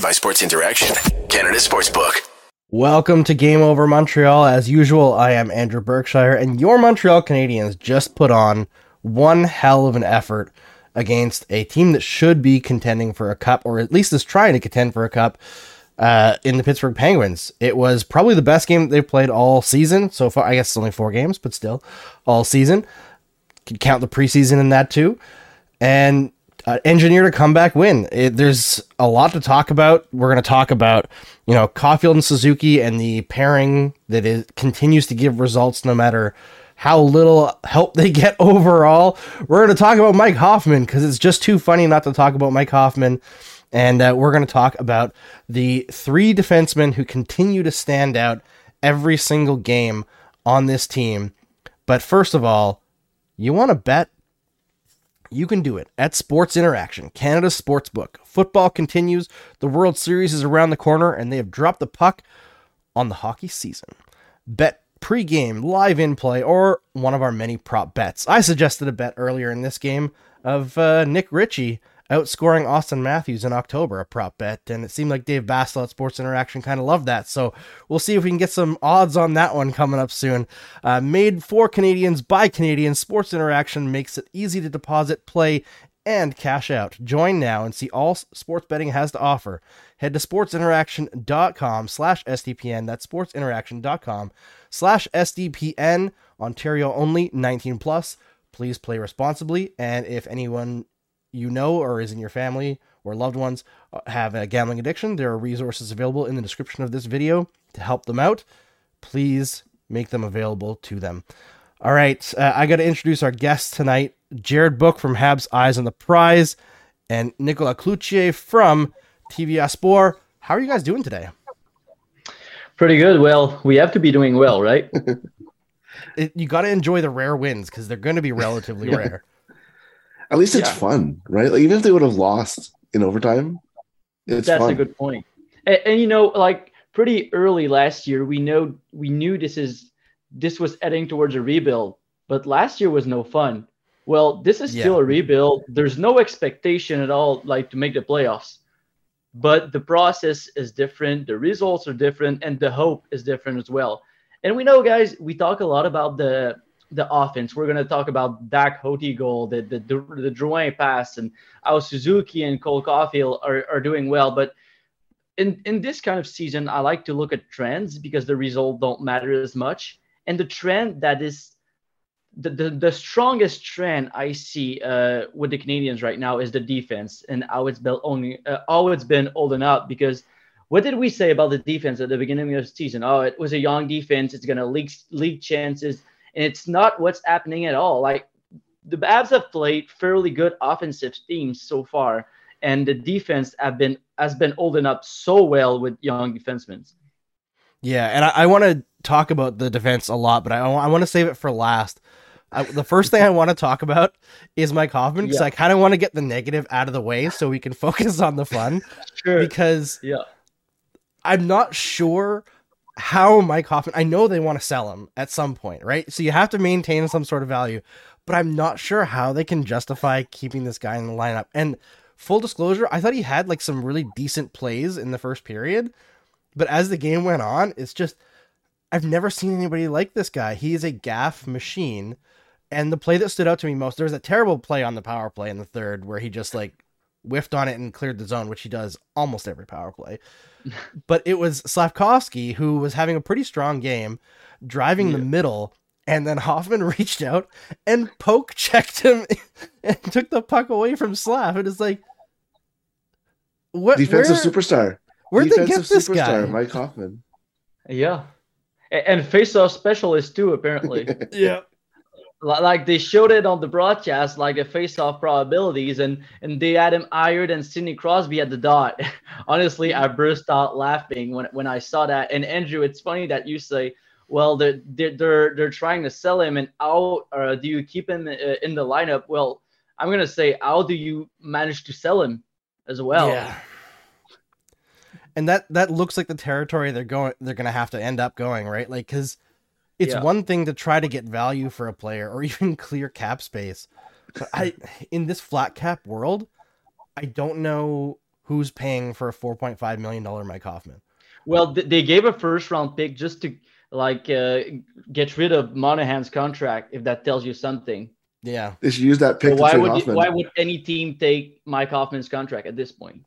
Powered by Sports Interaction, Canada Sportsbook. Welcome to Game Over Montreal. As usual, I am Andrew Berkshire, and your Montreal Canadiens just put on one hell of an effort against a team that should be contending for a cup, or at least is trying to contend for a cup. Uh, in the Pittsburgh Penguins, it was probably the best game they've played all season so far. I guess it's only four games, but still, all season. Could count the preseason in that too, and uh, engineered a comeback win. It, there's a lot to talk about. We're going to talk about, you know, Caufield and Suzuki and the pairing that is, continues to give results no matter how little help they get overall. We're going to talk about Mike Hoffman because it's just too funny not to talk about Mike Hoffman. And uh, we're going to talk about the three defensemen who continue to stand out every single game on this team. But first of all, you want to bet you can do it at Sports Interaction, Canada's sportsbook. Football continues, the World Series is around the corner, and they have dropped the puck on the hockey season. Bet pre-game, live in play, or one of our many prop bets. I suggested a bet earlier in this game of uh, Nick Ritchie outscoring Auston Matthews in October, a prop bet. And it seemed like Dave Bastel at Sports Interaction kind of loved that. So we'll see if we can get some odds on that one coming up soon. Uh, made for Canadians by Canadians, Sports Interaction makes it easy to deposit, play, and cash out. Join now and see all sports betting has to offer. Head to sportsinteraction.com slash SDPN. That's sportsinteraction.com slash SDPN. Ontario only, 19 plus. Please play responsibly. And if anyone you know or is in your family or loved ones uh, have a gambling addiction, there are resources available in the description of this video to help them out. Please make them available to them. All right, uh, I got to introduce our guests tonight Jared Book from Habs Eyes on the Prize and Nicolas Cloutier from TVA Sport. How are you guys doing today? Pretty good. Well, we have to be doing well, right? it, you got to enjoy the rare wins because they're going to be relatively rare. At least it's yeah. fun, right? Like even if they would have lost in overtime, it's that's fun. a good point. And, and, you know, like pretty early last year, we know we knew this is this was heading towards a rebuild, but last year was no fun. Well, this is yeah. still a rebuild. There's no expectation at all, like to make the playoffs, but the process is different, the results are different, and the hope is different as well. And we know, guys, we talk a lot about the the offense. We're going to talk about Dach OT goal, the, the, the, the Drouin pass, and how Suzuki and Cole Caufield are, are doing well. But in, in this kind of season, I like to look at trends because the result don't matter as much. And the trend that is the, the, the strongest trend I see uh, with the Canadiens right now is the defense and how it's built only uh, how it's been holding up because what did we say about the defense at the beginning of the season? Oh, it was a young defense. It's going to leak leak chances and it's not what's happening at all. Like the Habs have played fairly good offensive teams so far, and the defense have been has been holding up so well with young defensemen. Yeah, and I, I want to talk about the defense a lot, but I, I want to save it for last. I, the first thing I want to talk about is Mike Hoffman because yeah. I kind of want to get the negative out of the way so we can focus on the fun. sure. Because yeah, I'm not sure how Mike Hoffman, I know they want to sell him at some point, right? So you have to maintain some sort of value, but I'm not sure how they can justify keeping this guy in the lineup. And full disclosure, I thought he had like some really decent plays in the first period, but as the game went on, it's just I've never seen anybody like this guy. He is a gaff machine. And the play that stood out to me most, there was a terrible play on the power play in the third where he just like whiffed on it and cleared the zone, which he does almost every power play. but it was Slafkovsky who was having a pretty strong game, driving yeah. the middle, and then Hoffman reached out and poke checked him and took the puck away from Slav. It is like what defensive where, superstar. Where'd defensive they get this superstar, guy? Mike Hoffman. Yeah. And face-off specialist too, apparently. yeah like they showed it on the broadcast, like the face-off probabilities, and and they had him higher than Sidney Crosby at the dot. Honestly, I burst out laughing when when I saw that. And Andrew, it's funny that you say, well, they're they're they're, they're trying to sell him, and how or do you keep him uh, in the lineup? Well, I'm gonna say, how do you manage to sell him as well? Yeah. And that that looks like the territory they're going. They're gonna have to end up going right, like because it's yeah. one thing to try to get value for a player or even clear cap space. But I in this flat cap world, I don't know who's paying for a four point five million dollar Mike Hoffman? Well, they gave a first round pick just to like uh, get rid of Monahan's contract. If that tells you something. Yeah, they should use that pick. So why would you, why would any team take Mike Hoffman's contract at this point?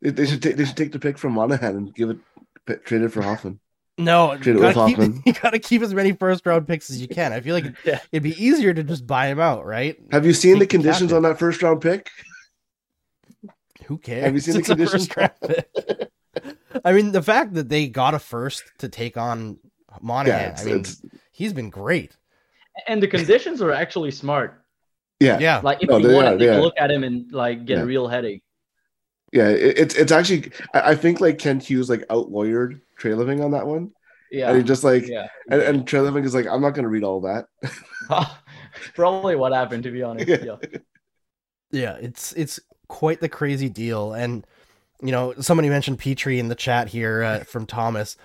They should take they should take the pick from Monahan and give it trade it for Hoffman. No, you gotta, keep, you gotta keep as many first round picks as you can. I feel like yeah. it'd be easier to just buy him out, right? Have you seen the conditions the on that first round pick? Who cares? Have you seen it's the conditions? I mean, the fact that they got a first to take on Monahan, yeah, I mean, it's... he's been great. And the conditions are actually smart. Yeah, yeah. Like if no, you want to look at him and like get yeah. a real headache. Yeah, it, it's it's actually I think like Kent Hughes like out lawyered Treliving on that one. Yeah, and he just like yeah. and, and Treliving is like I'm not gonna read all that. Probably what happened to be honest. Yeah. yeah. yeah, it's it's quite the crazy deal, and you know somebody mentioned Petry in the chat here uh, from Thomas.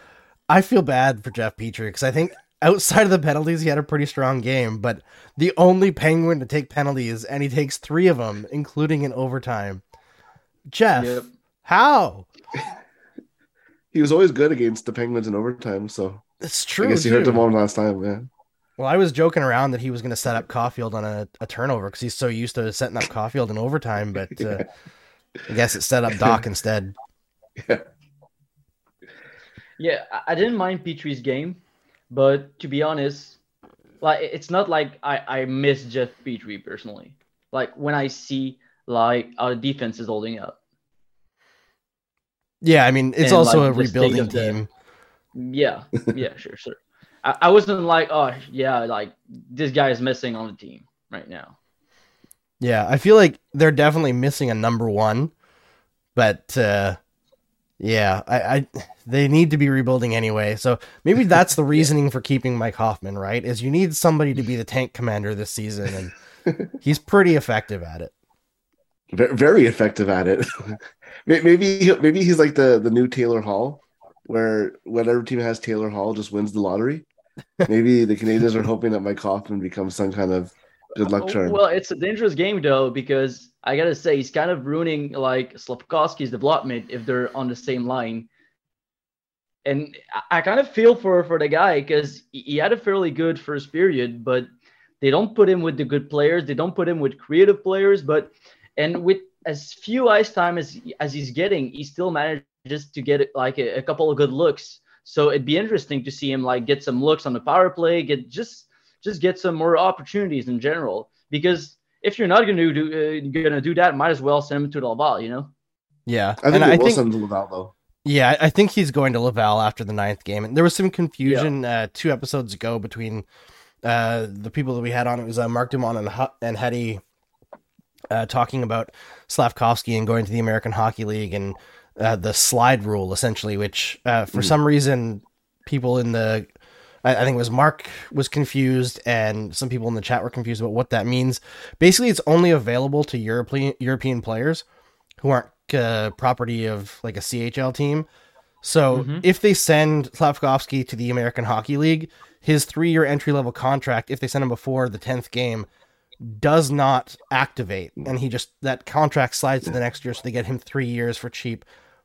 I feel bad for Jeff Petry because I think outside of the penalties, he had a pretty strong game, but the only Penguin to take penalties, and he takes three of them, including in overtime. Jeff, yep. how? He was always good against the Penguins in overtime, so it's true. I guess you heard him on last time, yeah. Well, I was joking around that he was going to set up Caufield on a, a turnover because he's so used to setting up Caufield in overtime, but uh, yeah. I guess it set up Dach instead. Yeah. Yeah, I didn't mind Petry's game, but to be honest, like it's not like I, I miss Jeff Petry personally. Like when I see like our defense is holding up. Yeah, I mean it's and, also like, a rebuilding team. The, yeah, yeah, sure, sure. I, I wasn't like, oh yeah, like this guy is missing on the team right now. Yeah, I feel like they're definitely missing a number one, but uh, yeah, I, I they need to be rebuilding anyway. So maybe that's the reasoning for keeping Mike Hoffman, right? Is you need somebody to be the tank commander this season, and he's pretty effective at it. Very effective at it. maybe maybe he's like the the new Taylor Hall, where whatever team has Taylor Hall just wins the lottery. Maybe the Canadiens are hoping that Mike Hoffman becomes some kind of good luck charm. Well, it's a dangerous game though because I gotta say he's kind of ruining like Slafkovsky's development if they're on the same line. And I kind of feel for for the guy because he had a fairly good first period, but they don't put him with the good players. They don't put him with creative players. But and with as few ice time as as he's getting, he still manages to get like a, a couple of good looks. So it'd be interesting to see him like get some looks on the power play, get just just get some more opportunities in general. Because if you're not going to do uh, going to do that, might as well send him to Laval. You know. Yeah, I think and I will think, send him to Laval though. Yeah, I think he's going to Laval after the ninth game. And there was some confusion yeah. uh, two episodes ago between uh, the people that we had on. It was uh, Mark Dumont and, H- and Hetty uh, talking about Slafkovsky and going to the American Hockey League and uh, the slide rule, essentially, which uh, for mm. some reason people in the I, I, think it was Mark was confused and some people in the chat were confused about what that means. Basically, it's only available to European European players who aren't uh, property of like a CHL team. So mm-hmm. if they send Slafkovsky to the American Hockey League, his three year entry level contract, if they send him before the tenth game, does not activate, and he just that contract slides to the next year, so they get him three years for cheap,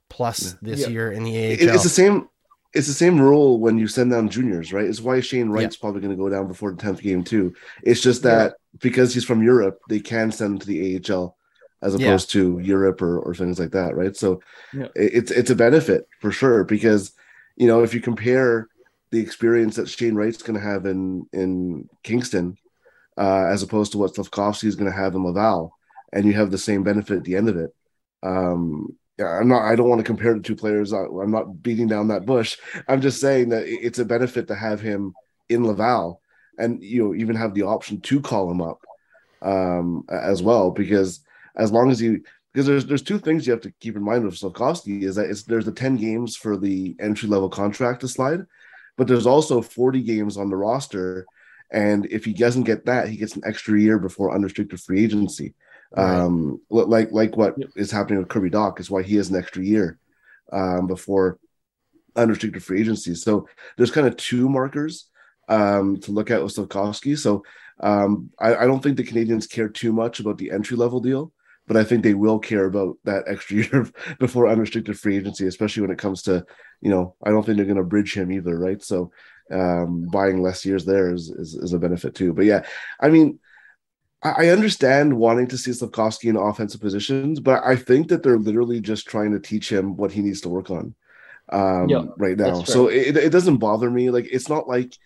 plus this yeah. year in the AHL. It's the same. It's the same rule when you send down juniors, right? It's why Shane Wright's yeah. probably going to go down before the tenth game too. It's just that yeah. because he's from Europe, they can send him to the AHL as opposed to Europe or, or things like that, right? So it's it's a benefit for sure because you know if you compare the experience that Shane Wright's going to have in in Kingston uh, as opposed to what Slafkovsky is going to have in Laval, and you have the same benefit at the end of it. Um, I'm not. I don't want to compare the two players. I'm not beating down that bush. I'm just saying that it's a benefit to have him in Laval, and you know even have the option to call him up um, as well. Because as long as you, because there's there's two things you have to keep in mind with Slafkovsky is that it's there's the 10 games for the entry level contract to slide, but there's also 40 games on the roster and if he doesn't get that, he gets an extra year before unrestricted free agency. Right. Um, like like what yep. is happening with Kirby Dach is why he has an extra year um, before unrestricted free agency. So there's kind of two markers um, to look at with Slafkovsky. So um, I, I, don't think the Canadiens care too much about the entry level deal but I think they will care about that extra year before unrestricted free agency, especially when it comes to, you know, I don't think they're going to bridge him either, right? So um, buying less years there is, is, is a benefit too. But yeah, I mean, I understand wanting to see Slafkovsky in offensive positions, but I think that they're literally just trying to teach him what he needs to work on um, yep, right now. So it, it doesn't bother me. Like it's not like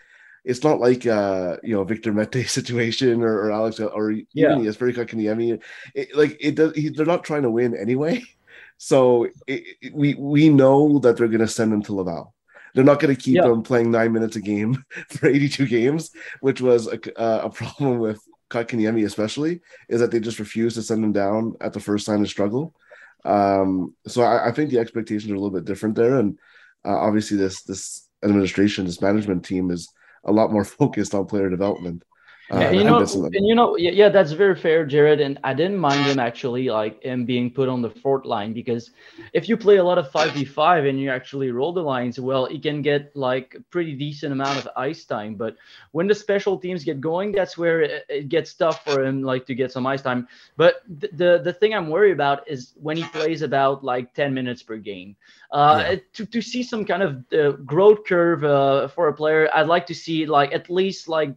it's not like uh you know Victor Mete situation or, or Alex or yeah. even Jesper Kotkaniemi. It, like it does. He, they're not trying to win anyway. So it, it, we we know that they're going to send him to Laval. They're not going to keep yeah. him playing nine minutes a game for 82 games, which was a, uh, a problem with Kotkaniemi especially, is that they just refuse to send him down at the first sign of struggle. Um, so I, I, think the expectations are a little bit different there, and uh, obviously this this administration, this management team is a lot more focused on player development. Uh, you know, and you know, yeah, yeah, that's very fair, Jared. And I didn't mind him actually, like him being put on the fourth line because if you play a lot of five v five and you actually roll the lines, well, he can get like a pretty decent amount of ice time. But when the special teams get going, that's where it, it gets tough for him, like to get some ice time. But th- the the thing I'm worried about is when he plays about like ten minutes per game. Uh, yeah. to to see some kind of uh, growth curve uh, for a player, I'd like to see like at least like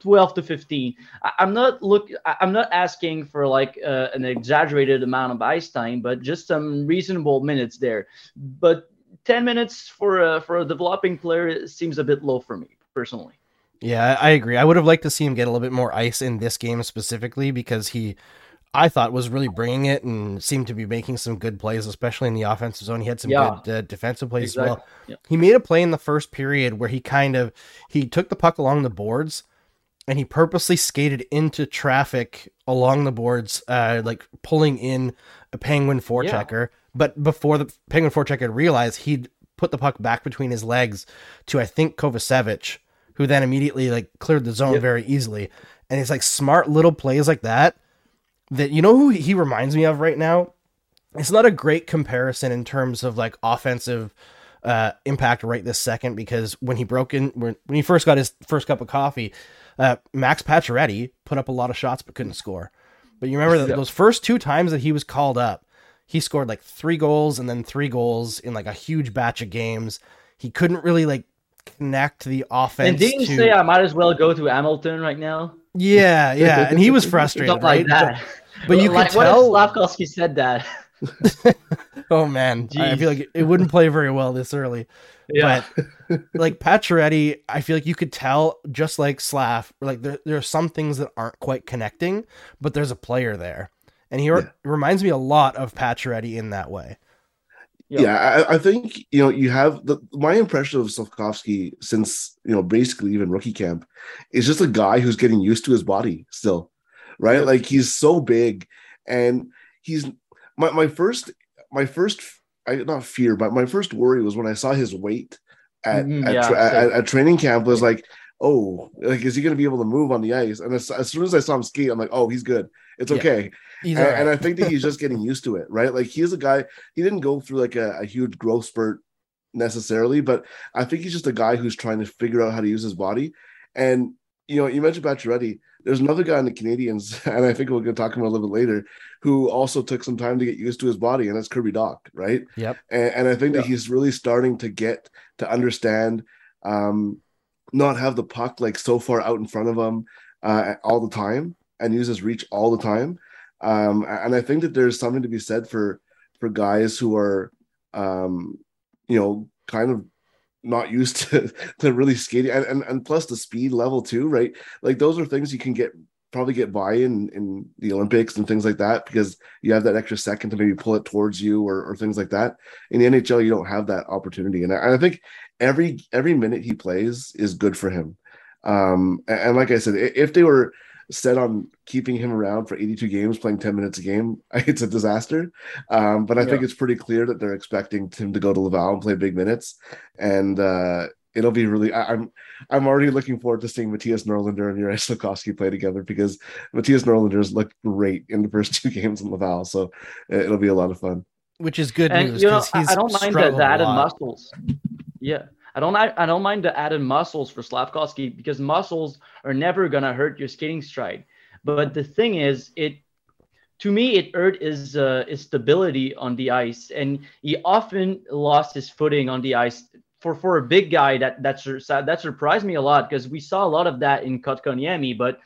12 to 15 I, am not look i'm not asking for like uh, an exaggerated amount of ice time but just some reasonable minutes there but 10 minutes for a for a developing player seems a bit low for me personally yeah i agree i would have liked to see him get a little bit more ice in this game specifically because he I thought was really bringing it and seemed to be making some good plays, especially in the offensive zone. He had some yeah. good uh, defensive plays exactly. as well. Yeah. He made a play in the first period where he kind of he took the puck along the boards and he purposely skated into traffic along the boards, uh, like pulling in a penguin forechecker. Yeah. But before the penguin forechecker realized, he'd put the puck back between his legs to I think Kovacevic, who then immediately like cleared the zone yep. very easily. And it's like smart little plays like that. That you know who he reminds me of right now. It's not a great comparison in terms of like offensive uh, impact right this second because when he broke in when, when he first got his first cup of coffee uh, Max Pacioretty put up a lot of shots but couldn't score. But you remember that those first two times that he was called up, he scored like three goals and then three goals in like a huge batch of games. He couldn't really like connect the offense. And didn't to... say I might as well go to Hamilton right now? Yeah, yeah, and he was frustrated, right? But, but, you like, could tell Slafkovsky said that. oh man, Jeez. I feel like it wouldn't play very well this early. Yeah. But like Pacioretty, I feel like you could tell just like Slav, like there, there are some things that aren't quite connecting, but there's a player there. And he yeah. reminds me a lot of Pacioretty in that way. Yeah, yeah I, I, think you know you have the my impression of Slafkovsky since you know basically even rookie camp is just a guy who's getting used to his body still, right? Yeah. Like he's so big, and he's my my first my first I not fear, but my first worry was when I saw his weight at mm-hmm, at, yeah, tra- at, at, training camp was like, oh, like is he going to be able to move on the ice? And as, as, soon as I saw him skate, I'm like, oh, he's good. It's okay. Yeah, and, right. and, I think that he's just getting used to it, right? Like he's a guy. He didn't go through like a, a huge growth spurt necessarily, but I think he's just a guy who's trying to figure out how to use his body. And you know, you mentioned Pacioretty. There's another guy in the Canadiens, and I think we're going to talk about a little bit later, who also took some time to get used to his body, and that's Kirby Dach, right? Yep. And, and I think yep. that he's really starting to get to understand, um, not have the puck like so far out in front of him uh, all the time, and use his reach all the time. Um, and I think that there's something to be said for for guys who are, um, you know, kind of not used to, to really skating and, and, and plus the speed level too, right? Like those are things you can get probably get by in in the Olympics and things like that because you have that extra second to maybe pull it towards you or, or things like that. In the NHL, you don't have that opportunity, and I, I think every every minute he plays is good for him. Um, and like I said, if they were set on keeping him around for 82 games, playing 10 minutes a game, it's a disaster. Um, but I yeah. think it's pretty clear that they're expecting him to go to Laval and play big minutes, and uh, it'll be really. I, am I'm, I'm already looking forward to seeing Mattias Norlinder and Juraj Slafkovsky play together because Mattias Norlinder's looked great in the first two games in Laval, so it'll be a lot of fun. Which is good and, news. You know, I don't mind that, the added muscles. Yeah. I don't I, don't mind the added muscles for Slafkovsky because muscles are never gonna hurt your skating stride. But the thing is, it to me, it hurt his uh, his stability on the ice, and he often lost his footing on the ice. For for a big guy, that that that surprised me a lot because we saw a lot of that in Kotkaniemi, but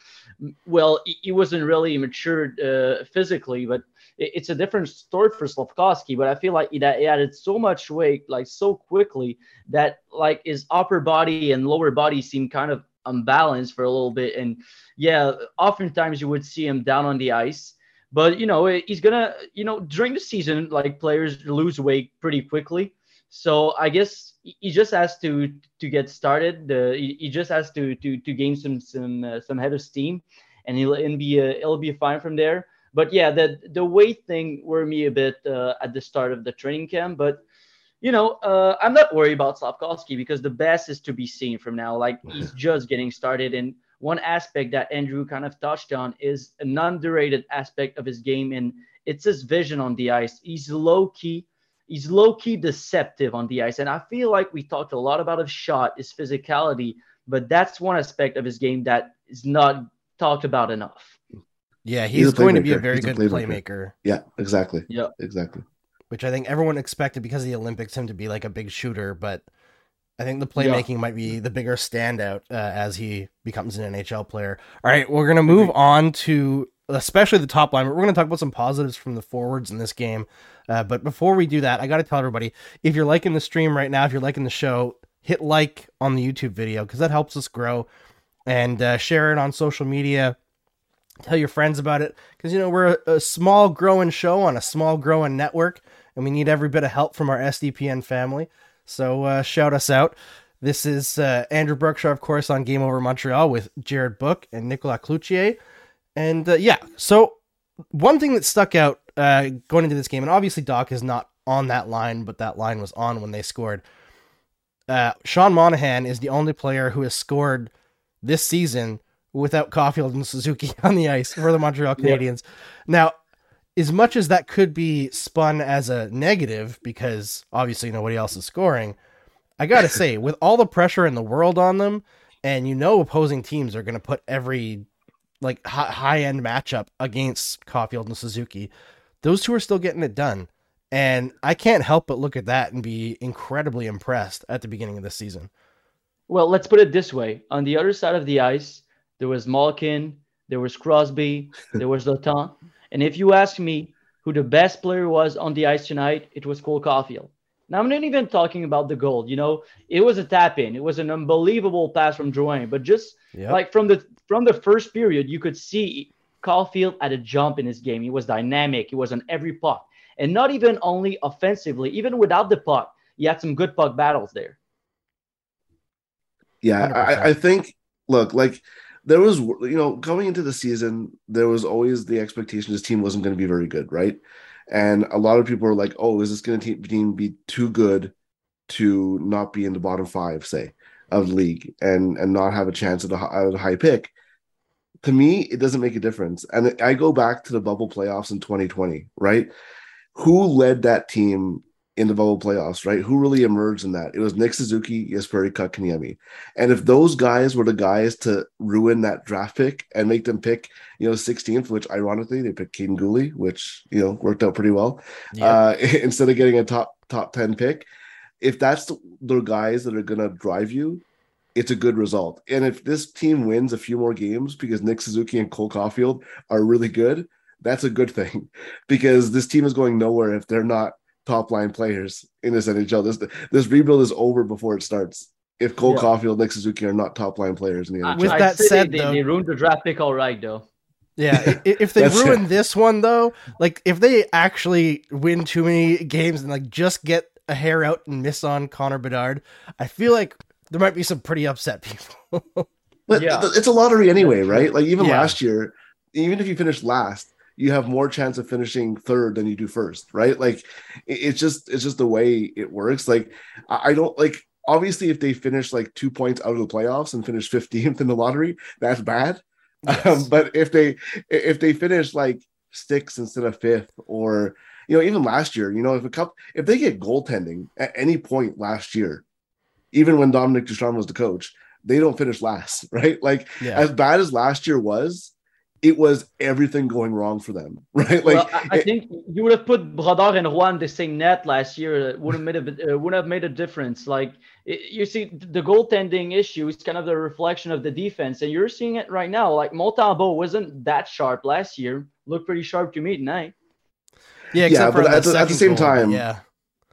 well, he wasn't really matured uh, physically, but it's a different story for Slafkovsky. But I feel like he, added so much weight, like so quickly, that like his upper body and lower body seemed kind of unbalanced for a little bit. And yeah, oftentimes you would see him down on the ice. But you know, he's gonna, you know, during the season, like players lose weight pretty quickly. So I guess he just has to to get started. He, just has to to to gain some some uh, some head of steam, and he'll and be uh, it'll be fine from there. But yeah, the the weight thing worried me a bit uh, at the start of the training camp. But you know, uh, I'm not worried about Slafkovsky because the best is to be seen from now. Like he's just getting started, and one aspect that Andrew kind of touched on is an underrated aspect of his game, and it's his vision on the ice. He's low key, he's low key deceptive on the ice, and I feel like we talked a lot about his shot, his physicality, but that's one aspect of his game that is not talked about enough. Yeah, he's, he's going to be a very he's good a playmaker. playmaker. Yeah, exactly. Yeah, exactly. Which I think everyone expected because of the Olympics him to be like a big shooter, but I think the playmaking yeah. might be the bigger standout uh, as he becomes an NHL player. All right, we're gonna move on to especially the top line. We're gonna talk about some positives from the forwards in this game. Uh, but before we do that, I got to tell everybody if you're liking the stream right now, if you're liking the show, hit like on the YouTube video because that helps us grow, and uh, share it on social media. Tell your friends about it because you know we're a, a small growing show on a small growing network, and we need every bit of help from our SDPN family. So uh, shout us out. This is uh, Andrew Berkshire, of course, on Game Over Montreal with Jared Book and Nicolas Cloutier. And uh, yeah, so one thing that stuck out uh, going into this game, and obviously Dach is not on that line, but that line was on when they scored. Uh, Sean Monahan is the only player who has scored this season without Caufield and Suzuki on the ice for the Montreal Canadiens. Now, as much as that could be spun as a negative because obviously nobody else is scoring, I gotta say, with all the pressure in the world on them, and you know opposing teams are gonna put every like high end matchup against Caufield and Suzuki, those two are still getting it done. And I can't help but look at that and be incredibly impressed at the beginning of the season. Well, let's put it this way. On the other side of the ice, there was Malkin, there was Crosby, there was Letang. And if you ask me who the best player was on the ice tonight, it was Cole Caufield. Now I'm not even talking about the goal. You know, it was a tap in. It was an unbelievable pass from Drouin. But just yep. like from the from the first period, you could see Caufield at a jump in his game. He was dynamic. He was on every puck, and not even only offensively, even without the puck, he had some good puck battles there. Yeah, I, I think. Look, like there was you know going into the season there was always the expectation this team wasn't going to be very good right? And a lot of people were like oh is this going to team be too good to not be in the bottom five say of the league and and not have a chance at a, at a high pick? To me it doesn't make a difference. And i go back to the bubble playoffs in 2020 right? Who led that team in the bubble playoffs, right? Who really emerged in that? It was Nick Suzuki, Jesperi Kotkaniemi. And if those guys were the guys to ruin that draft pick and make them pick, you know, 16th, which ironically they picked Kaiden Guhle, which, you know, worked out pretty well, yeah. uh, instead of getting a top top 10 pick. If that's the, the guys that are going to drive you, it's a good result. And if this team wins a few more games because Nick Suzuki and Cole Caufield are really good, that's a good thing because this team is going nowhere if they're not top line players in this NHL. This this rebuild is over before it starts. If Cole yeah. Caufield, Nick Suzuki are not top line players in the NHL. With that said, they, though, they ruined the draft pick all right, though. Yeah, if they ruin this one though, like if they actually win too many games and like just get a hair out and miss on Connor Bedard, I feel like there might be some pretty upset people. but yeah. it's a lottery anyway, right? Like even yeah. last year, even if you finish last, you have more chance of finishing third than you do first, right? Like it's just it's just the way it works. Like I don't like obviously if they finish like two points out of the playoffs and finish 15th in the lottery, that's bad. Yes. Um, but if they if they finish like sixth instead of fifth, or you know, even last year, you know, if a cup if they get goaltending at any point last year, even when Dominic Ducharme was the coach, they don't finish last, right? Like yeah. as bad as last year was, it was everything going wrong for them, right? Like well, I, I, think you would have put Brodeur and Juan the same net last year. It would have made a would have made a difference. Like it, you see, the goaltending issue is kind of the reflection of the defense, and you're seeing it right now. Like Montembeault wasn't that sharp last year. Looked pretty sharp to me tonight. Yeah, yeah, but at the, at the, same goal, time, yeah.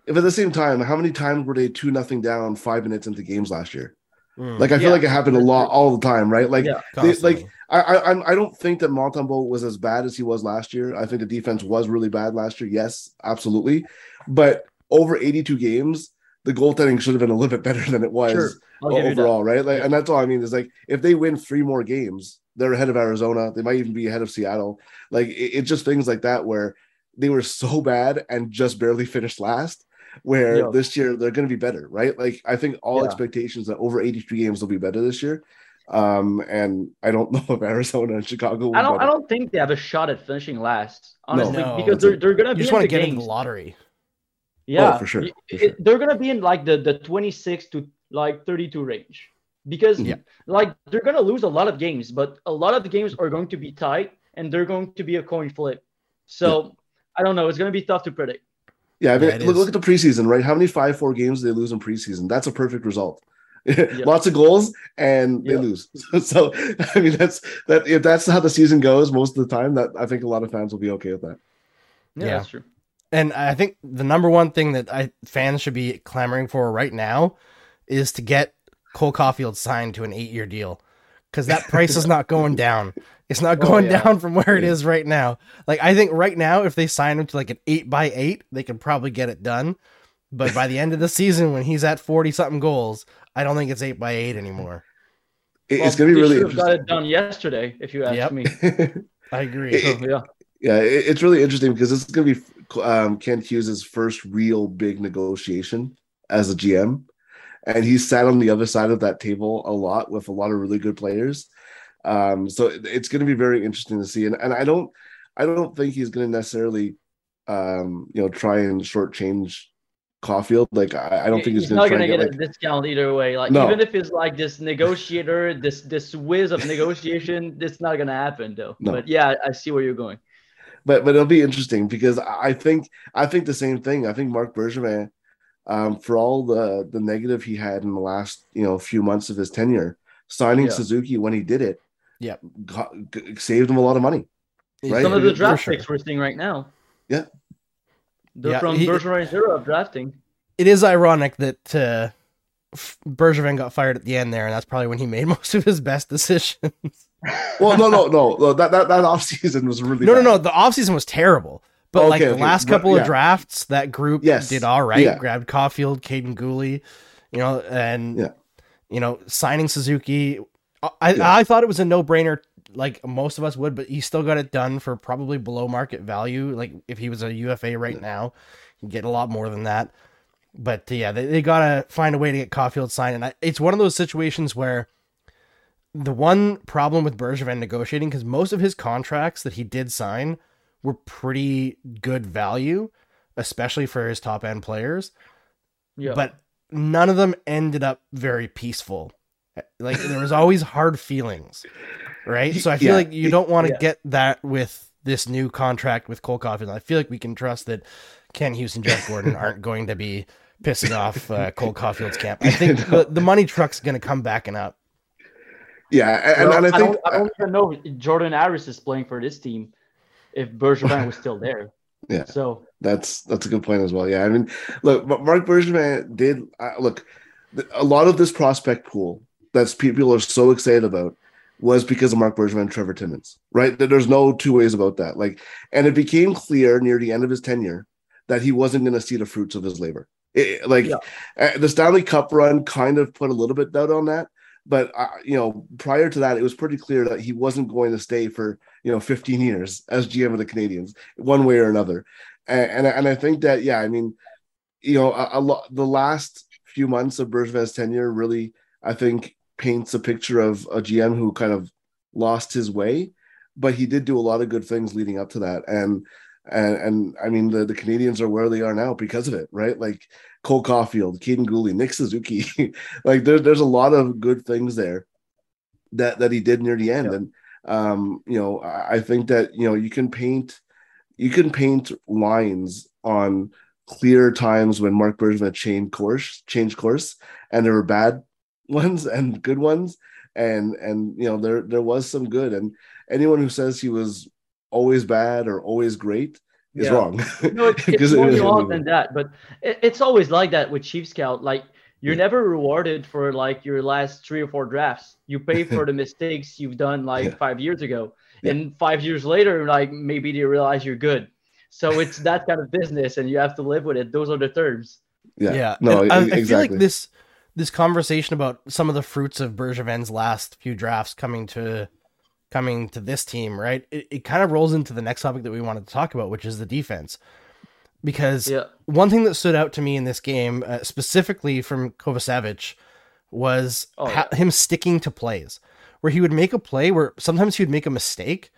If at the same time, how many times were they two nothing down five minutes into games last year? Mm. Like I feel yeah. like it happened a lot all the time, right? Like, yeah, they, like I, I I don't think that Montembeault was as bad as he was last year. I think the defense was really bad last year. Yes, absolutely. But over 82 games, the goaltending should have been a little bit better than it was sure. overall, right? Like, and that's all I mean is like if they win three more games, they're ahead of Arizona. They might even be ahead of Seattle. Like it's it just things like that where they were so bad and just barely finished last. Where yeah. this year they're going to be better, right? Like I think all yeah. expectations that over 83 games will be better this year. Um, and I don't know if Arizona and Chicago. I don't. I don't think they have a shot at finishing last, honestly, no. because they're they're gonna be. just want to get games. in the lottery. Yeah, oh, for sure. For sure. they're gonna be in like the the 26 to like 32 range because yeah. like they're gonna lose a lot of games, but a lot of the games are going to be tight and they're going to be a coin flip. So yeah. I don't know. It's gonna be tough to predict. Yeah, I mean, yeah, look, look, at the preseason, right? How many five four games they lose in preseason? That's a perfect result. lots of goals and they lose. so I mean that's that if that's how the season goes most of the time, that I think a lot of fans will be okay with that. Yeah, yeah. that's true. And I think the number one thing that I fans should be clamoring for right now is to get Cole Caufield signed to an eight year deal. Because that price is not going down. It's not oh, going oh, yeah. down from where it is right now. Like I think right now, if they sign him to like an eight by eight, they can probably get it done. But by the end of the season, when he's at forty something goals, I don't think it's eight by eight anymore. It's well, going to be really. Should have got it done yesterday, if you ask yep. me. I agree. It, yeah, yeah, it, it's really interesting because this is going to be um, Kent Hughes' first real big negotiation as a GM, and he's sat on the other side of that table a lot with a lot of really good players. Um, so it, it's going to be very interesting to see, and, and I don't, I don't think he's going to necessarily, um, you know, try and shortchange Caufield. Like I, I don't think he's, he's not going to get, get, a discount either way. Like no. even if it's like this negotiator, this this whiz of negotiation, it's not going to happen though. No. But yeah, I see where you're going. But but it'll be interesting because I think I think the same thing. I think Marc Bergevin, um, for all the the negative he had in the last you know few months of his tenure, signing yeah. Suzuki when he did it, yeah, got, saved him a lot of money. Right? Some of the draft picks we're seeing right now. Yeah, they're yeah, from he, Bergevin Zero of drafting. It is ironic that uh, Bergevin got fired at the end there, and that's probably when he made most of his best decisions. well, no, no, no, that that that off season was really no, bad. no, no. The off season was terrible. But okay, like the okay. last couple yeah. of drafts, that group yes. did all right. Yeah. Grabbed Caufield, Kaiden Guhle, you know, and yeah. you know, signing Suzuki. I I thought it was a no brainer like most of us would, but he still got it done for probably below market value. Like if he was a UFA right yeah. now, he'd get a lot more than that. But uh, yeah, they, they gotta find a way to get Caufield signed, and I, it's one of those situations where the one problem with Bergevin negotiating because most of his contracts that he did sign were pretty good value, especially for his top end players. Yeah. But none of them ended up very peaceful. Like there was always hard feelings right? So I feel yeah. like you don't want to yeah. get that with this new contract with Cole Caufield. I feel like we can trust that Kent Hughes and Jeff Gorton aren't going to be pissing off uh, Cole Caufield's camp. I think the, the money truck's going to come backing up. Yeah, and, well, and I think I don't, I don't, even know if Jordan Harris is playing for this team if Bergevin was still there. Yeah, so that's that's a good point as well. Yeah, I mean, look, Marc Bergevin did uh, look a lot of this prospect pool that people are so excited about was because of Marc Bergevin and Trevor Timmins, right? There's no two ways about that. Like, and it became clear near the end of his tenure that he wasn't going to see the fruits of his labor. It, like yeah. uh, the Stanley Cup run kind of put a little bit doubt on that, but uh, you know, prior to that, it was pretty clear that he wasn't going to stay for you know 15 years as GM of the Canadiens, one way or another. And and, and I think that yeah, I mean, you know, a, a lot the last few months of Bergevin's tenure really, I think paints a picture of a GM who kind of lost his way, but he did do a lot of good things leading up to that. And and and I mean the, the Canadiens are where they are now because of it, right? Like Cole Caufield, Kaiden Guhle, Nick Suzuki. like there's there's a lot of good things there that that he did near the end. Yeah. And Um, you know, I think that you know you can paint you can paint lines on clear times when Marc Bergevin changed course, changed course, and there were bad ones and good ones, and and you know there there was some good, and anyone who says he was always bad or always great is yeah. wrong. no, it's, it's more nuanced than that, but it, it's always like that with Chief Scout. Like you're yeah. never rewarded for like your last three or four drafts. You pay for the mistakes you've done like yeah. five years ago, and five years later, like maybe you realize you're good. So it's that kind of business, and you have to live with it. Those are the terms. Yeah, yeah. No, I, exactly. I feel like this this conversation about some of the fruits of Bergevin's last few drafts coming to coming to this team, right? It, it kind of rolls into the next topic that we wanted to talk about, which is the defense. Because yeah. one thing that stood out to me in this game, uh, specifically from Kovacevic, was oh, ha- yeah. him sticking to plays where he would make a play where sometimes he would make a mistake,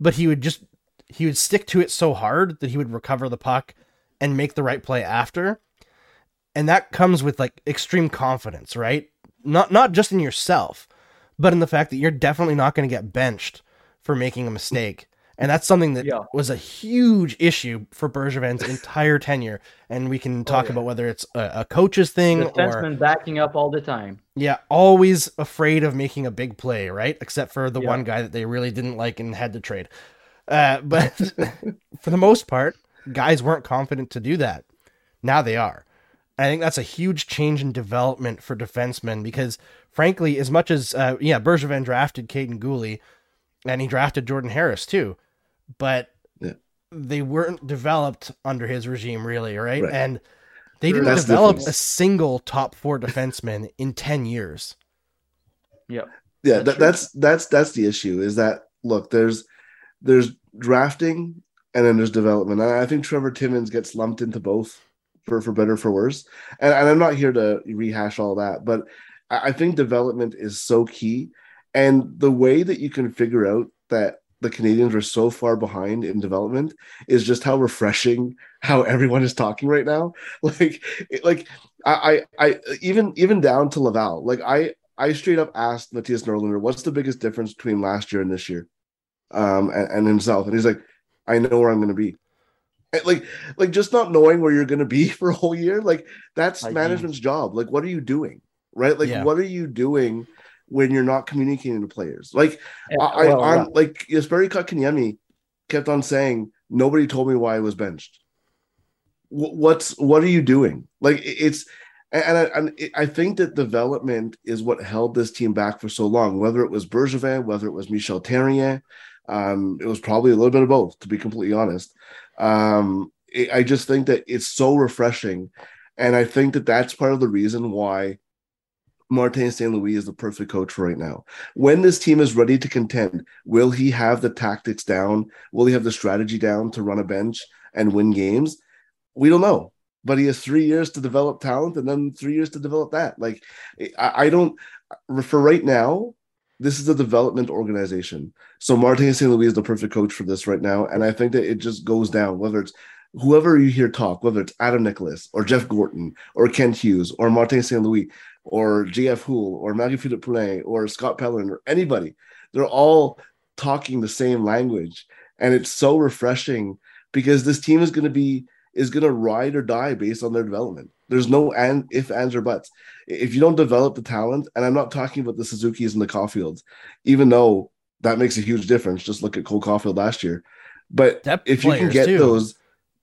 but he would just he would stick to it so hard that he would recover the puck and make the right play after. And that comes with like extreme confidence, right? Not not just in yourself, but in the fact that you're definitely not going to get benched for making a mistake. And that's something that yeah. was a huge issue for Bergevin's entire tenure. And we can oh, talk oh, yeah. about whether it's a, a coach's thing Defenseman or backing up all the time. Yeah, always afraid of making a big play, right? Except for the yeah. one guy that they really didn't like and had to trade. Uh, but for the most part, guys weren't confident to do that. Now they are. I think that's a huge change in development for defensemen because, frankly, as much as uh, yeah, Bergevin drafted Kaiden Guhle, and he drafted Jordan Harris too, but yeah. they weren't developed under his regime, really, right? right. And they didn't that's develop a single top four defenseman in ten years. Yeah, yeah, that, that's that's that's the issue. Is that look? There's there's drafting and then there's development. And I think Trevor Timmins gets lumped into both for, for better for worse. And, and I'm not here to rehash all that, but I, I think development is so key. And the way that you can figure out that the Canadiens are so far behind in development is just how refreshing how everyone is talking right now. Like, like I, I, even even down to Laval. Like I, I straight up asked Mattias Norlinder, "What's the biggest difference between last year and this year?" Um, and, and himself, and he's like, "I know where I'm going to be." like like just not knowing where you're going to be for a whole year like that's I management's job like what are you doing right like yeah. what are you doing when you're not communicating to players like yeah, i well, i am like Jesperi Kotkaniemi kept on saying nobody told me why i was benched what's what are you doing like it's and I, and I think that development is what held this team back for so long. Whether it was Bergevin, whether it was Michel Therrien, um, it was probably a little bit of both, to be completely honest. Um, it, I just think that it's so refreshing, and I think that that's part of the reason why Martin St. Louis is the perfect coach right now. When this team is ready to contend, will he have the tactics down? Will he have the strategy down to run a bench and win games? We don't know. But he has three years to develop talent and then three years to develop that. Like, I, I don't, for right now, this is a development organization. So Martin St. Louis is the perfect coach for this right now. And I think that it just goes down, whether it's whoever you hear talk, whether it's Adam Nicholas or Jeff Gorton or Kent Hughes or Martin St. Louis or JF Houle or Marie-Philip Poulin or Scott Pellerin or anybody, they're all talking the same language. And it's so refreshing because this team is going to be is going to ride or die based on their development. There's no and if, ands, or buts. If you don't develop the talent, and I'm not talking about the Suzuki's and the Caufields, even though that makes a huge difference. Just look at Cole Caufield last year. But Depth if you can get too. those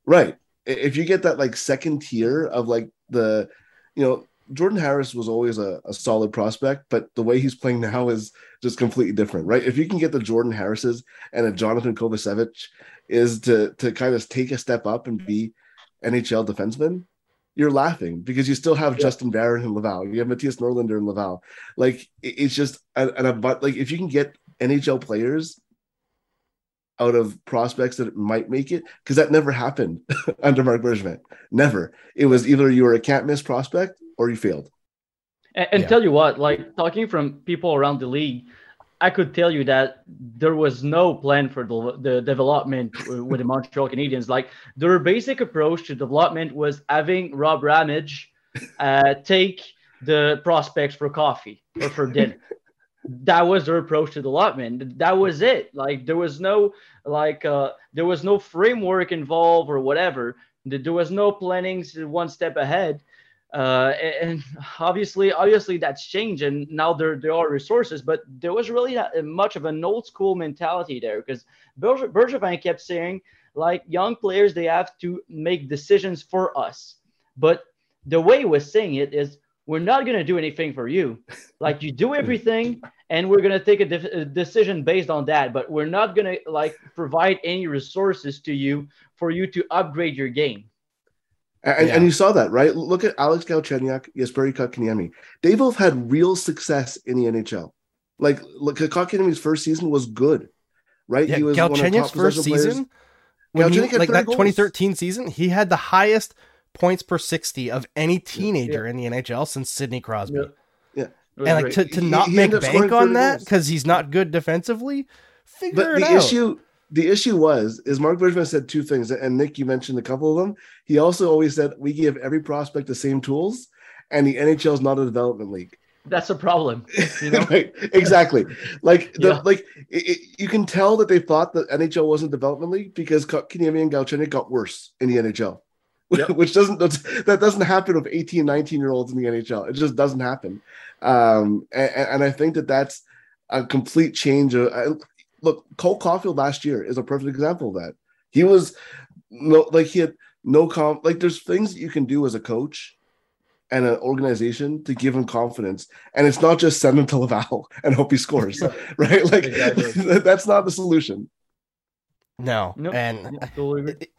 right, if you get that like second tier of like the, you know, Jordan Harris was always a, a solid prospect, but the way he's playing now is just completely different, right? If you can get the Jordan Harrises and a Jonathan Kovacevic is to to kind of take a step up and be NHL defenseman, you're laughing because you still have yeah. Justin Barron in Laval. You have Mattias Norlinder in Laval. Like it's just an about like if you can get NHL players out of prospects that might make it, because that never happened under Marc Bergevin. Never. It was either you were a can't miss prospect or you failed. And, and yeah. tell you what, like talking from people around the league, I could tell you that there was no plan for the, the development with the Montreal Canadiens. Like their basic approach to development was having Rob Ramage uh, take the prospects for coffee or for dinner. that was their approach to development. That was it. Like there was no like uh, there was no framework involved or whatever. There was no planning one step ahead. Uh, and obviously, obviously that's changed, and now there there are resources. But there was really not much of an old school mentality there because Bergevin kept saying like young players they have to make decisions for us, but the way he was saying it is we're not going to do anything for you. Like you do everything and we're going to take a, de- a, decision based on that, but we're not going to like provide any resources to you for you to upgrade your game. And, yeah. and you saw that, right? Look at Alex Galchenyuk, Jesperi Kotkaniemi. They both had real success in the NHL. Like, look, Kotkaniemi's first season was good, right? Yeah, he was Galchenyuk's first season, when he, like that goals. 2013 season, he had the highest – points per 60 of any teenager yeah. in the NHL since Sidney Crosby. Yeah. yeah. And like to, to he, not he make bank on that because he's not good defensively, figure but it the out. issue the issue was is Marc Bergevin said two things, and Nick, you mentioned a couple of them. He also always said we give every prospect the same tools, and the NHL is not a development league. That's a problem. You know? right, exactly. Like the yeah. like it, it, you can tell that they thought that NHL wasn't development league because Kotkaniemi and Galchenyuk got worse in the NHL. yep. which doesn't that doesn't happen with 18 19 year olds in the nhl it just doesn't happen um, and, and, i think that that's a complete change of look cole caufield last year is a perfect example of that he was no like he had no comp like there's things that you can do as a coach and an organization to give him confidence and it's not just send him to laval and hope he scores right like exactly. that's not the solution no nope. and it,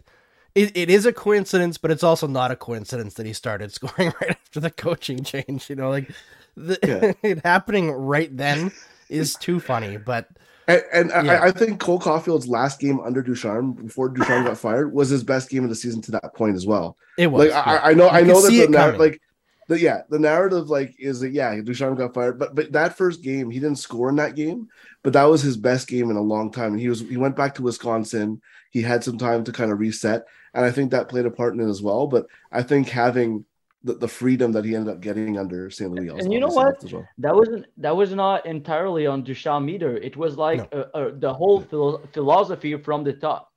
it, it is a coincidence, but it's also not a coincidence that he started scoring right after the coaching change. You know, like the, yeah. it happening right then is too funny. But and, and yeah. I, I, think Cole Caufield's last game under Ducharme before Ducharme got fired was his best game of the season to that point as well. It was. Like yeah. I, I, know, you I know that the narrative, like the yeah, the narrative like is that yeah, Ducharme got fired, but but that first game he didn't score in that game, but that was his best game in a long time. And he was he went back to Wisconsin. He had some time to kind of reset, and I think that played a part in it as well. But I think having the, the freedom that he ended up getting under St. Louis, and you know what, well. that wasn't that was not entirely on Ducharme either. It was like no. uh, uh, the whole philo- philosophy from the top.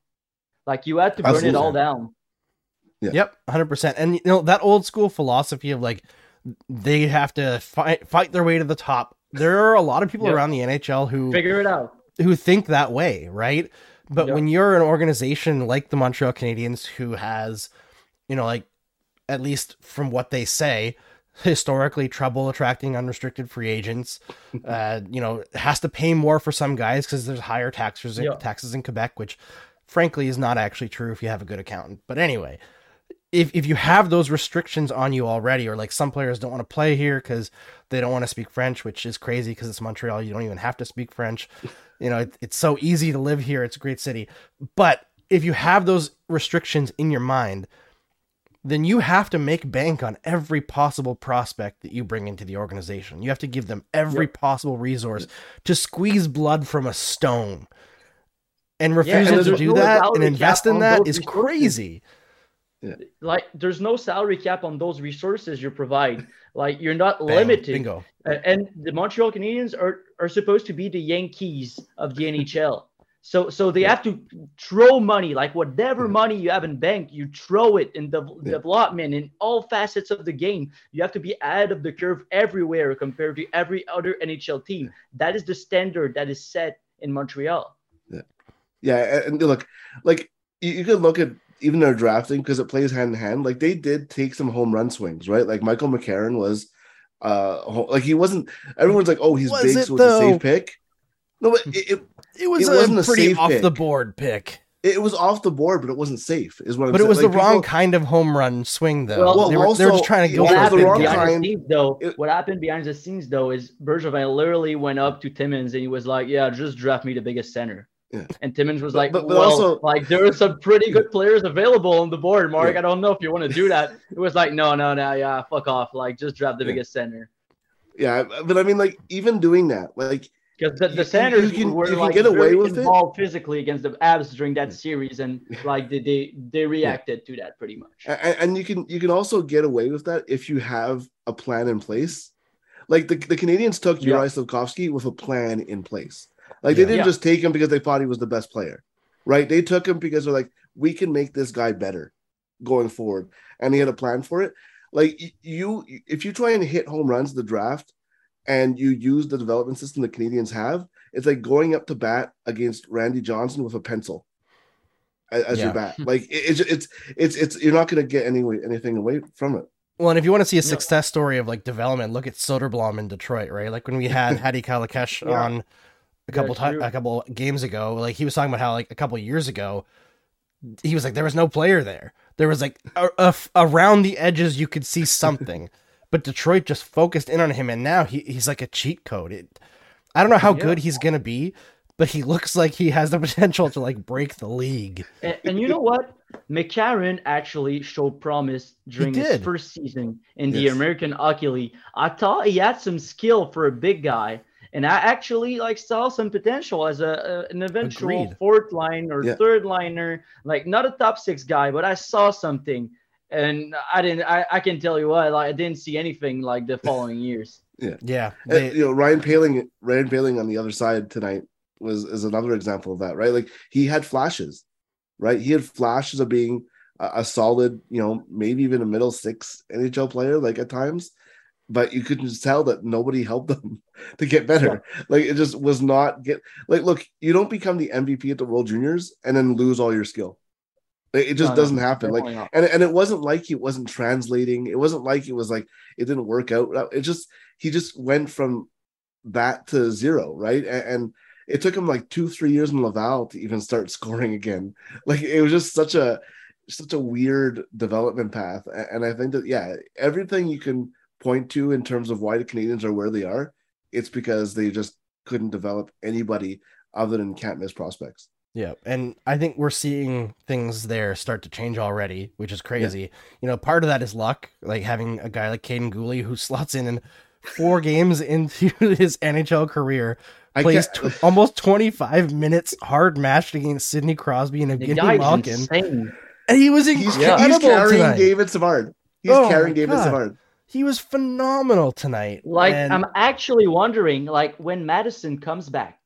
Like you had to burn Absolutely. it all down. Yeah. Yep, hundred percent. And you know that old school philosophy of like they have to fight fight their way to the top. There are a lot of people yep. around the NHL who figure it out, who think that way, right? But yep. when you're an organization like the Montreal Canadiens who has, you know, like at least from what they say, historically trouble attracting unrestricted free agents, uh, you know, has to pay more for some guys because there's higher taxes yep. taxes in Quebec, which frankly is not actually true if you have a good accountant. But anyway, if if you have those restrictions on you already, or like some players don't want to play here because they don't want to speak French, which is crazy because it's Montreal, you don't even have to speak French. You know, it, it's so easy to live here. It's a great city. But if you have those restrictions in your mind, then you have to make bank on every possible prospect that you bring into the organization. You have to give them every yep. possible resource to squeeze blood from a stone. And refusing yeah, and to do that and invest in that is crazy. Yeah. Like there's no salary cap on those resources you provide. Like you're not Bam, limited. Bingo. And the Montreal Canadiens are are supposed to be the Yankees of the NHL. So so they yeah. have to throw money, like whatever money you have in bank, you throw it in the yeah. development in all facets of the game. You have to be ahead of the curve everywhere compared to every other NHL team. That is the standard that is set in Montreal. Yeah, yeah, and look, like you, you could look at even their drafting because it plays hand in hand. Like they did take some home run swings, right? Like Michael McCarron was, uh, like he wasn't. Everyone's like, oh, he's was big, so it's a safe pick. No, but hmm. it it, it was it a wasn't pretty off pick. the board pick. It was off the board, but it wasn't safe. Is what. I'm but saying. it was like, the wrong kind of home run swing, though. Well, they, were, also, they were just trying to go for the wrong kind. The scenes, though, it, what happened behind the scenes, though, is Bergevin literally went up to Timmins and he was like, "Yeah, just draft me the biggest center." Yeah. And Timmins was like, but, but well, also, like there are some pretty good players available on the board, Marc. Yeah. I don't know if you want to do that. It was like, no, no, no, yeah, fuck off. Like just draft the yeah. biggest center. Yeah, but I mean, like even doing that, like because the, the Sanders you can, were you like get away with involved it physically against the Avs during that hmm. series, and like they they, they reacted yeah. to that pretty much. And, and, you can you can also get away with that if you have a plan in place. Like the, the Canadiens took yeah. Juraj Slafkovsky with a plan in place. Like they didn't just take him because they thought he was the best player, right? They took him because they're like, we can make this guy better going forward, and he had a plan for it. Like you, if you try and hit home runs the draft, and you use the development system the Canadiens have, it's like going up to bat against Randy Johnson with a pencil as, as yeah. your bat. Like it, it's it's it's it's you're not going to get any anything away from it. Well, and if you want to see a success story of like development, look at Soderblom in Detroit, right? Like when we had Hadi Kalakeche yeah. on a couple times, a couple games ago, like he was talking about how like a couple years ago, he was like there was no player there. There was like a, a, around the edges you could see something, but Detroit just focused in on him, and now he, he's like a cheat code. It, I don't know how yeah. good he's gonna be, but he looks like he has the potential to like break the league. And, and you know what? McCarron actually showed promise during his first season in yes. the American Hockey League. I thought he had some skill for a big guy, and I actually like saw some potential as a, a an eventual Agreed. fourth line or yeah. third liner, like not a top six guy, but I saw something, and I didn't. I, I can tell you what, like I didn't see anything like the following years. Yeah, yeah. They, you know, Ryan Poehling, Ryan Poehling on the other side tonight was is another example of that, right? Like he had flashes, right? He had flashes of being a, a solid, you know, maybe even a middle six NHL player, like at times but you could just tell that nobody helped them to get better. Yeah. Like it just was not get like look, you don't become the MVP at the World Juniors and then lose all your skill. It just no, doesn't no, happen. Like and, and it wasn't like it wasn't translating. It wasn't like it was like it didn't work out. Uh, it just he just went from that to zero, right? And, and it took him like two, three years in Laval to even start scoring again. Like it was just such a such a weird development path. And I think that yeah, everything you can point to in terms of why the Canadiens are where they are, it's because they just couldn't develop anybody other than can't miss prospects. Yeah, and I think we're seeing things there start to change already, which is crazy. Yeah. You know, part of that is luck, like having a guy like Kaiden Guhle who slots in in four games into his NHL career, plays t- almost 25 minutes hard matched against Sidney Crosby and Evgeni Malkin. And he was incredible he's, he's carrying tonight. David Savard. He's oh carrying David God. Savard. He was phenomenal tonight. Like and... I'm actually wondering, like when Matheson comes back,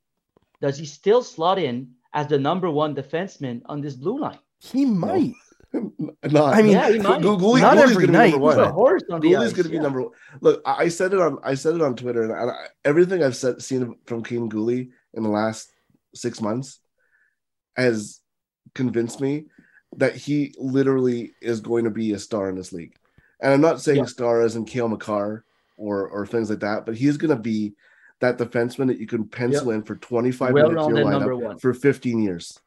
does he still slot in as the number one defenseman on this blue line? He might. not, I mean, yeah, Guhle, not every night. Number one. Horse on Guhle's going to be yeah. number one. Look, I said it on I said it on Twitter, and I, everything I've said, seen from Kaiden Guhle in the last six months has convinced me that he literally is going to be a star in this league. And I'm not saying yeah. star as in Cale Makar or or things like that, but he's going to be that defenseman that you can pencil in for 25 well minutes your lineup for 15 years.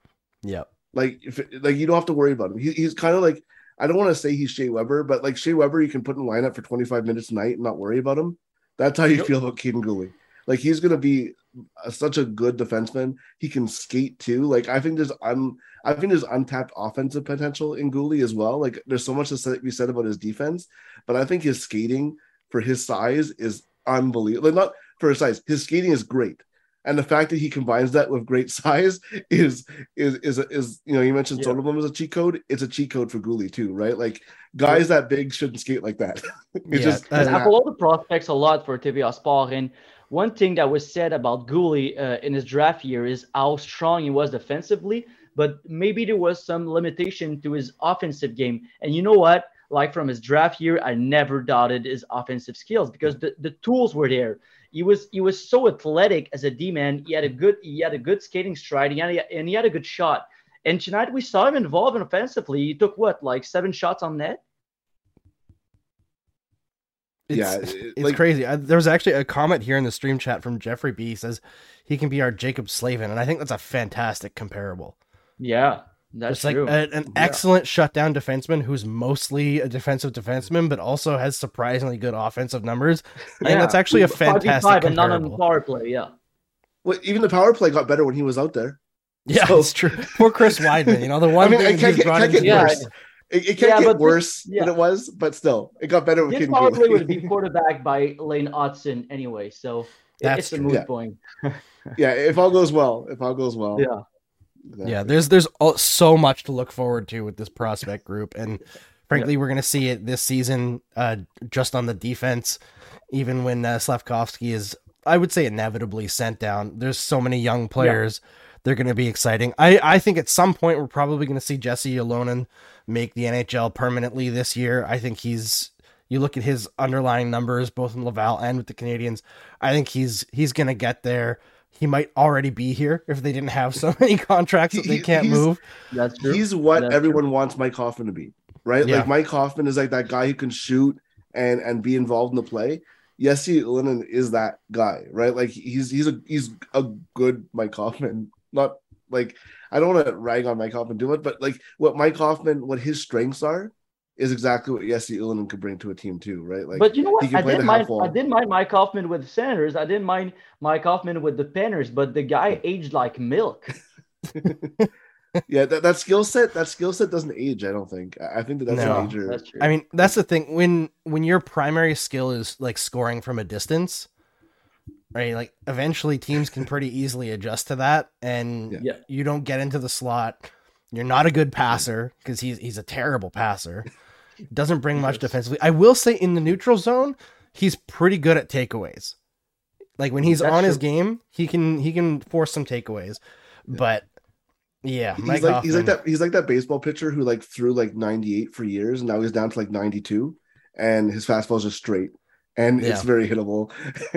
Yeah. Like if like you don't have to worry about him. He, he's kind of like I don't want to say he's Shea Weber, but like Shea Weber, you can put in lineup for 25 minutes a night and not worry about him. That's how you yep. feel about Kaiden Guhle. Like he's going to be a, such a good defenseman. He can skate too. Like I think there's un I think there's untapped offensive potential in Guhle as well. Like there's so much to be said about his defense, but I think his skating for his size is unbelievable. Not for his size, his skating is great. And the fact that he combines that with great size is is is is you know you mentioned yeah. Soderblom as a cheat code. It's a cheat code for Guhle too, right? Like guys that big shouldn't skate like that. it's yeah. just I follow the prospects a lot for TVA Sport, and one thing that was said about Guhle uh, in his draft year is how strong he was defensively but maybe there was some limitation to his offensive game. And you know what? Like from his draft year, I never doubted his offensive skills because the, the tools were there. He was he was so athletic as a D man. He had a good he had a good skating stride. He had a, and he had a good shot. And tonight we saw him involved offensively. He took what like seven shots on net. It's, yeah, it, it's like, crazy. I, there was actually a comment here in the stream chat from Jeffrey B. He says he can be our Jaccob Slavin, and I think that's a fantastic comparable. Yeah, that's like a, an yeah. excellent shutdown defenseman who's mostly a defensive defenseman, but also has surprisingly good offensive numbers. I think that's actually a fantastic five and none on the power play. Yeah. Well, even the power play got better when he was out there. Yeah, so. it's true. Poor Chris Wideman. You know the one I mean, thing it can't, get, can't get yeah. worse. It, it can't yeah, get worse this, yeah. than it was, but still, it got better. This power play would be quarterbacked by Lane Hutson anyway, so That's it's a moot point. yeah, if all goes well, if all goes well, yeah Exactly. Yeah, there's there's so much to look forward to with this prospect group, and Frankly, yep. we're going to see it this season uh, just on the defense. Even when uh, Slafkovsky is, I would say, inevitably sent down. There's so many young players. Yeah. They're going to be exciting. I, I think at some point we're probably going to see Jesse Ylönen make the NHL permanently this year. I think he's you look at his underlying numbers both in Laval and with the Canadiens. I think he's he's going to get there. He might already be here if they didn't have so many contracts that they can't move. That's true. He's what That's everyone true. wants Mike Hoffman to be, right? Yeah. Like Mike Hoffman is like that guy who can shoot and and be involved in the play. Jesse Ylönen is that guy, right? Like he's he's a he's a good Mike Hoffman. Not like I don't want to rag on Mike Hoffman too much, but like what Mike Hoffman, what his strengths are, is exactly what Jesse Ylönen could bring to a team too, right? Like, but you know what? I didn't mind. I didn't mind Mike Hoffman with the Senators. I didn't mind Mike Hoffman with the Panthers, but the guy aged like milk. yeah, that, that skill set, that skill set doesn't age. I don't think. I think that that's no, a major. That's I mean, that's the thing. When when your primary skill is like scoring from a distance, right? Like eventually teams can pretty easily adjust to that, and yeah. you don't get into the slot. You're not a good passer because he's he's a terrible passer. Doesn't bring much defensively. I will say in the neutral zone, he's pretty good at takeaways. Like when he's That's on true. his game, he can he can force some takeaways. Yeah. But yeah, he's Mike like Hoffman, he's like that he's like that baseball pitcher who like threw like 98 for years and now he's down to like 92 and his fastball is just straight and yeah. it's very hittable.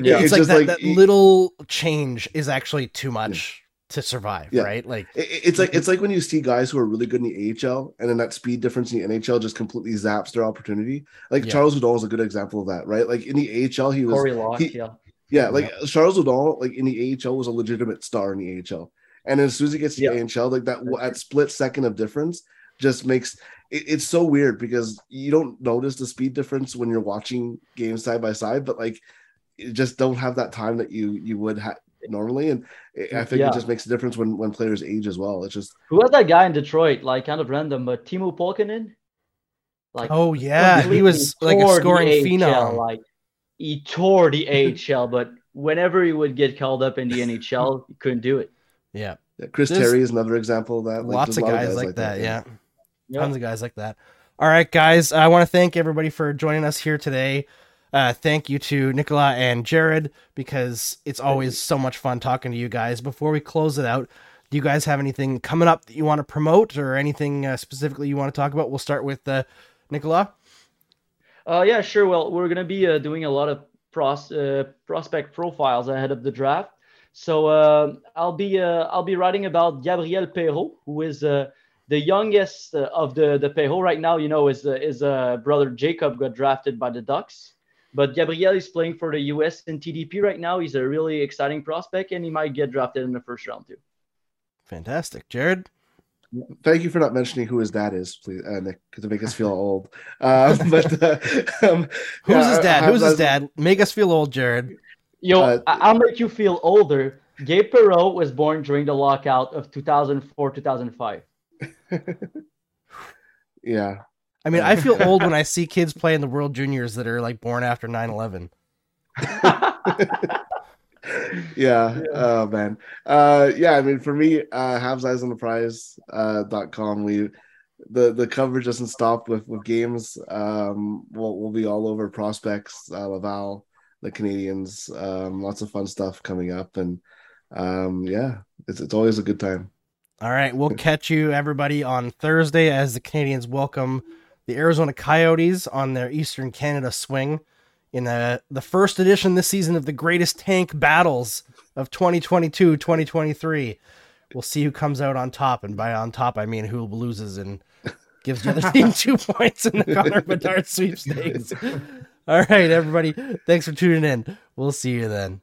yeah, it's, it's like, that, like, that little change is actually too much to survive, yeah. right? Like it's like it's like when you see guys who are really good in the AHL and then that speed difference in the NHL just completely zaps their opportunity. Like yeah. Charles Hudon is a good example of that, right? Like in the AHL, he was Corey Locke, he, yeah. Yeah, like yeah. Charles Hudon, like in the AHL, was a legitimate star in the AHL. And as soon as he gets to the AHL, like that at split second of difference just makes it, it's so weird because you don't notice the speed difference when you're watching games side by side, but like you just don't have that time that you you would have normally. And I think yeah. it just makes a difference when when players age as well. It's just who was that guy in Detroit? Like kind of random, but Teemu Pulkkinen. Like oh yeah, he was like a scoring phenom. Like he tore the AHL, but whenever he would get called up in the NHL, he couldn't do it. Yeah. yeah Chris There's Terry is another example of that. Like, lots of guys, guys, like, like that, that, yeah. yeah. Tons of guys like that. All right, guys. I want to thank everybody for joining us here today. Uh, thank you to Nicola and Jared because it's always so much fun talking to you guys. Before we close it out, do you guys have anything coming up that you want to promote or anything uh, specifically you want to talk about? We'll start with uh, Nicola. Uh, yeah, sure. Well, we're gonna be uh, doing a lot of pros, uh, prospect profiles ahead of the draft. So uh, I'll be uh, I'll be writing about Gabriel Perreault, who is uh, the youngest uh, of the the Perreault right now. You know, is uh, is uh, brother Jacob got drafted by the Ducks. But Gabriel is playing for the US NTDP right now. He's a really exciting prospect, and he might get drafted in the first round too. Fantastic, Jared. Thank you for not mentioning who his dad is, please, uh, Nick, to make us feel old. Uh, but uh, um, who's yeah, his dad? Who's his dad? Make us feel old, Jared. Yo, uh, I'll make you feel older. Gabe Perreault was born during the lockout of 2004 2005. yeah, I mean, I feel old when I see kids play in the World Juniors that are like born after 9 11. yeah. Oh man. Uh yeah, I mean for me, uh Habs Eyes on the Prize uh dot com, we the the coverage doesn't stop with with games. Um we'll we'll be all over prospects, uh Laval, the Canadiens. um, lots of fun stuff coming up and um yeah, it's it's always a good time. All right, we'll catch you everybody on Thursday as the Canadiens welcome the Arizona Coyotes on their Eastern Canada swing in the, the first edition this season of the greatest tank battles of 2022 2023. We'll see who comes out on top. And by on top, I mean who loses and gives the other team two points in the Connor Bedard sweepstakes. All right, everybody. Thanks for tuning in. We'll see you then.